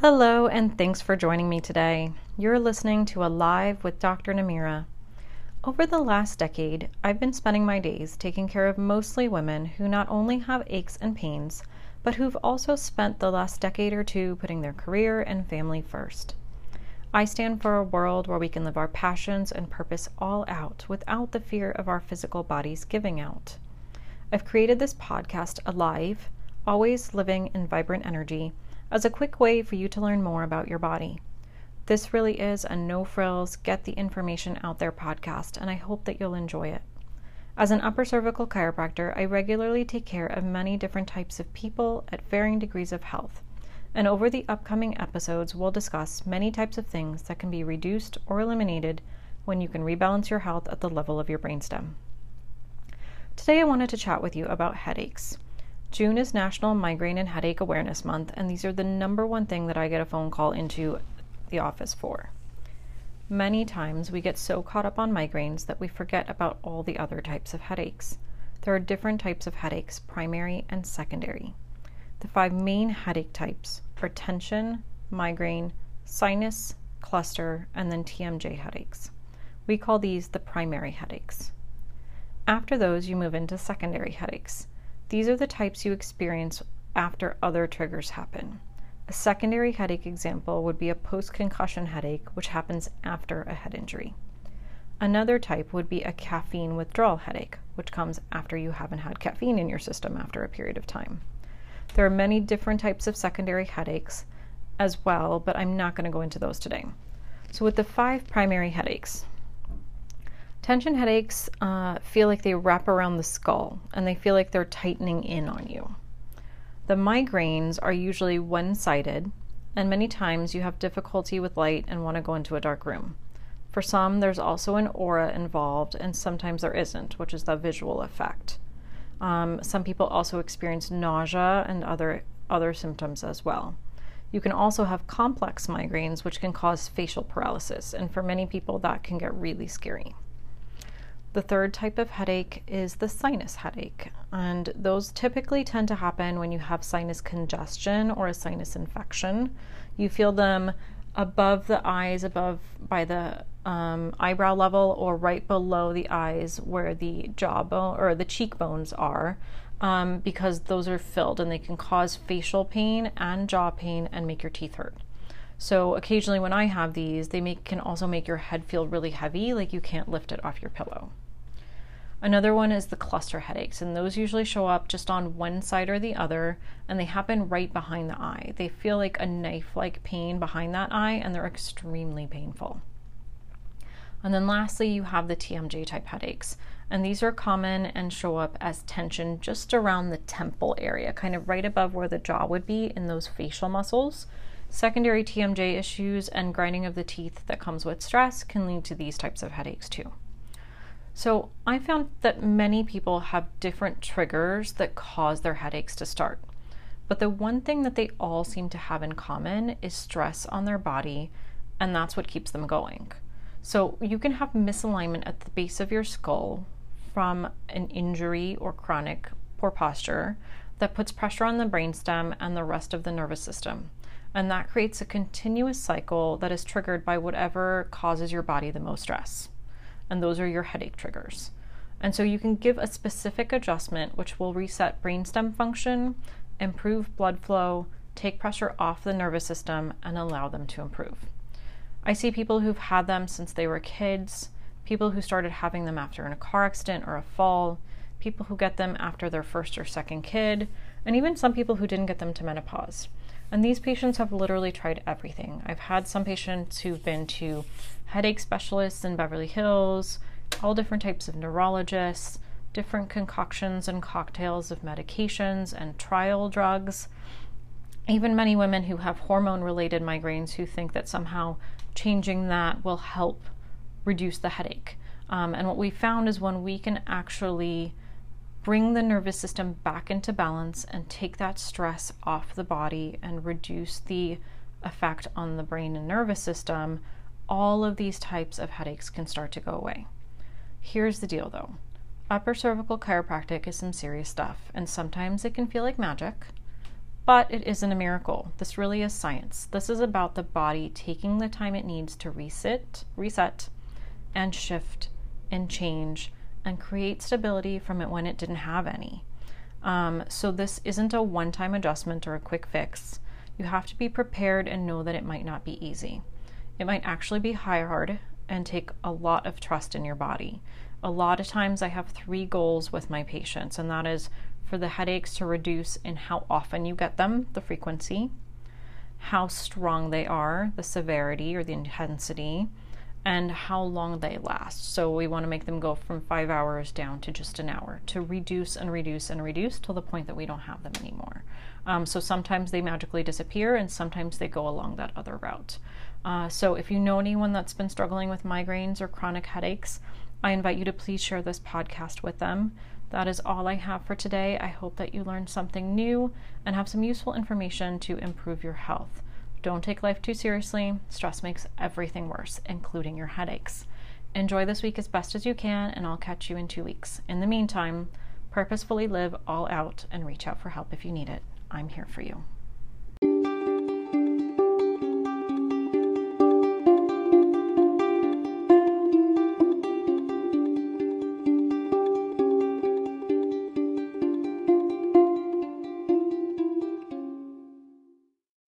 Hello, and thanks for joining me today. You're listening to Alive with Dr. Namira. Over the last decade, I've been spending my days taking care of mostly women who not only have aches and pains, but who've also spent the last decade or two putting their career and family first. I stand for a world where we can live our passions and purpose all out without the fear of our physical bodies giving out. I've created this podcast, Alive, always living in vibrant energy as a quick way for you to learn more about your body. This really is a no frills, get the information out there podcast, and I hope that you'll enjoy it. As an upper cervical chiropractor, I regularly take care of many different types of people at varying degrees of health. And over the upcoming episodes, we'll discuss many types of things that can be reduced or eliminated when you can rebalance your health at the level of your brainstem. Today, I wanted to chat with you about headaches. June is National Migraine and Headache Awareness Month, and these are the number one thing that I get a phone call into the office for. Many times we get so caught up on migraines that we forget about all the other types of headaches. There are different types of headaches, primary and secondary. The five main headache types are tension, migraine, sinus, cluster, and then TMJ headaches. We call these the primary headaches. After those, you move into secondary headaches. These are the types you experience after other triggers happen. A secondary headache example would be a post concussion headache, which happens after a head injury. Another type would be a caffeine withdrawal headache, which comes after you haven't had caffeine in your system after a period of time. There are many different types of secondary headaches as well, but I'm not going to go into those today. So, with the five primary headaches, Tension headaches uh, feel like they wrap around the skull and they feel like they're tightening in on you. The migraines are usually one sided, and many times you have difficulty with light and want to go into a dark room. For some, there's also an aura involved, and sometimes there isn't, which is the visual effect. Um, some people also experience nausea and other, other symptoms as well. You can also have complex migraines, which can cause facial paralysis, and for many people, that can get really scary. The third type of headache is the sinus headache, and those typically tend to happen when you have sinus congestion or a sinus infection. You feel them above the eyes, above by the um, eyebrow level, or right below the eyes where the jawbone or the cheekbones are, um, because those are filled and they can cause facial pain and jaw pain and make your teeth hurt. So occasionally when I have these, they make, can also make your head feel really heavy, like you can't lift it off your pillow. Another one is the cluster headaches, and those usually show up just on one side or the other, and they happen right behind the eye. They feel like a knife like pain behind that eye, and they're extremely painful. And then lastly, you have the TMJ type headaches, and these are common and show up as tension just around the temple area, kind of right above where the jaw would be in those facial muscles. Secondary TMJ issues and grinding of the teeth that comes with stress can lead to these types of headaches too. So, I found that many people have different triggers that cause their headaches to start. But the one thing that they all seem to have in common is stress on their body, and that's what keeps them going. So, you can have misalignment at the base of your skull from an injury or chronic poor posture that puts pressure on the brainstem and the rest of the nervous system. And that creates a continuous cycle that is triggered by whatever causes your body the most stress. And those are your headache triggers. And so you can give a specific adjustment which will reset brainstem function, improve blood flow, take pressure off the nervous system, and allow them to improve. I see people who've had them since they were kids, people who started having them after in a car accident or a fall, people who get them after their first or second kid, and even some people who didn't get them to menopause. And these patients have literally tried everything. I've had some patients who've been to headache specialists in Beverly Hills, all different types of neurologists, different concoctions and cocktails of medications and trial drugs. Even many women who have hormone related migraines who think that somehow changing that will help reduce the headache. Um, and what we found is when we can actually bring the nervous system back into balance and take that stress off the body and reduce the effect on the brain and nervous system, all of these types of headaches can start to go away. Here's the deal though upper cervical chiropractic is some serious stuff, and sometimes it can feel like magic, But it isn't a miracle. This really is science. This is about the body taking the time it needs to reset, reset, and shift and change and create stability from it when it didn't have any. Um, so, this isn't a one time adjustment or a quick fix. You have to be prepared and know that it might not be easy. It might actually be hard and take a lot of trust in your body. A lot of times, I have three goals with my patients, and that is for the headaches to reduce in how often you get them, the frequency, how strong they are, the severity or the intensity, and how long they last. So we want to make them go from five hours down to just an hour to reduce and reduce and reduce till the point that we don't have them anymore. Um, so sometimes they magically disappear and sometimes they go along that other route. Uh, so if you know anyone that's been struggling with migraines or chronic headaches, I invite you to please share this podcast with them. That is all I have for today. I hope that you learned something new and have some useful information to improve your health. Don't take life too seriously. Stress makes everything worse, including your headaches. Enjoy this week as best as you can, and I'll catch you in two weeks. In the meantime, purposefully live all out and reach out for help if you need it. I'm here for you.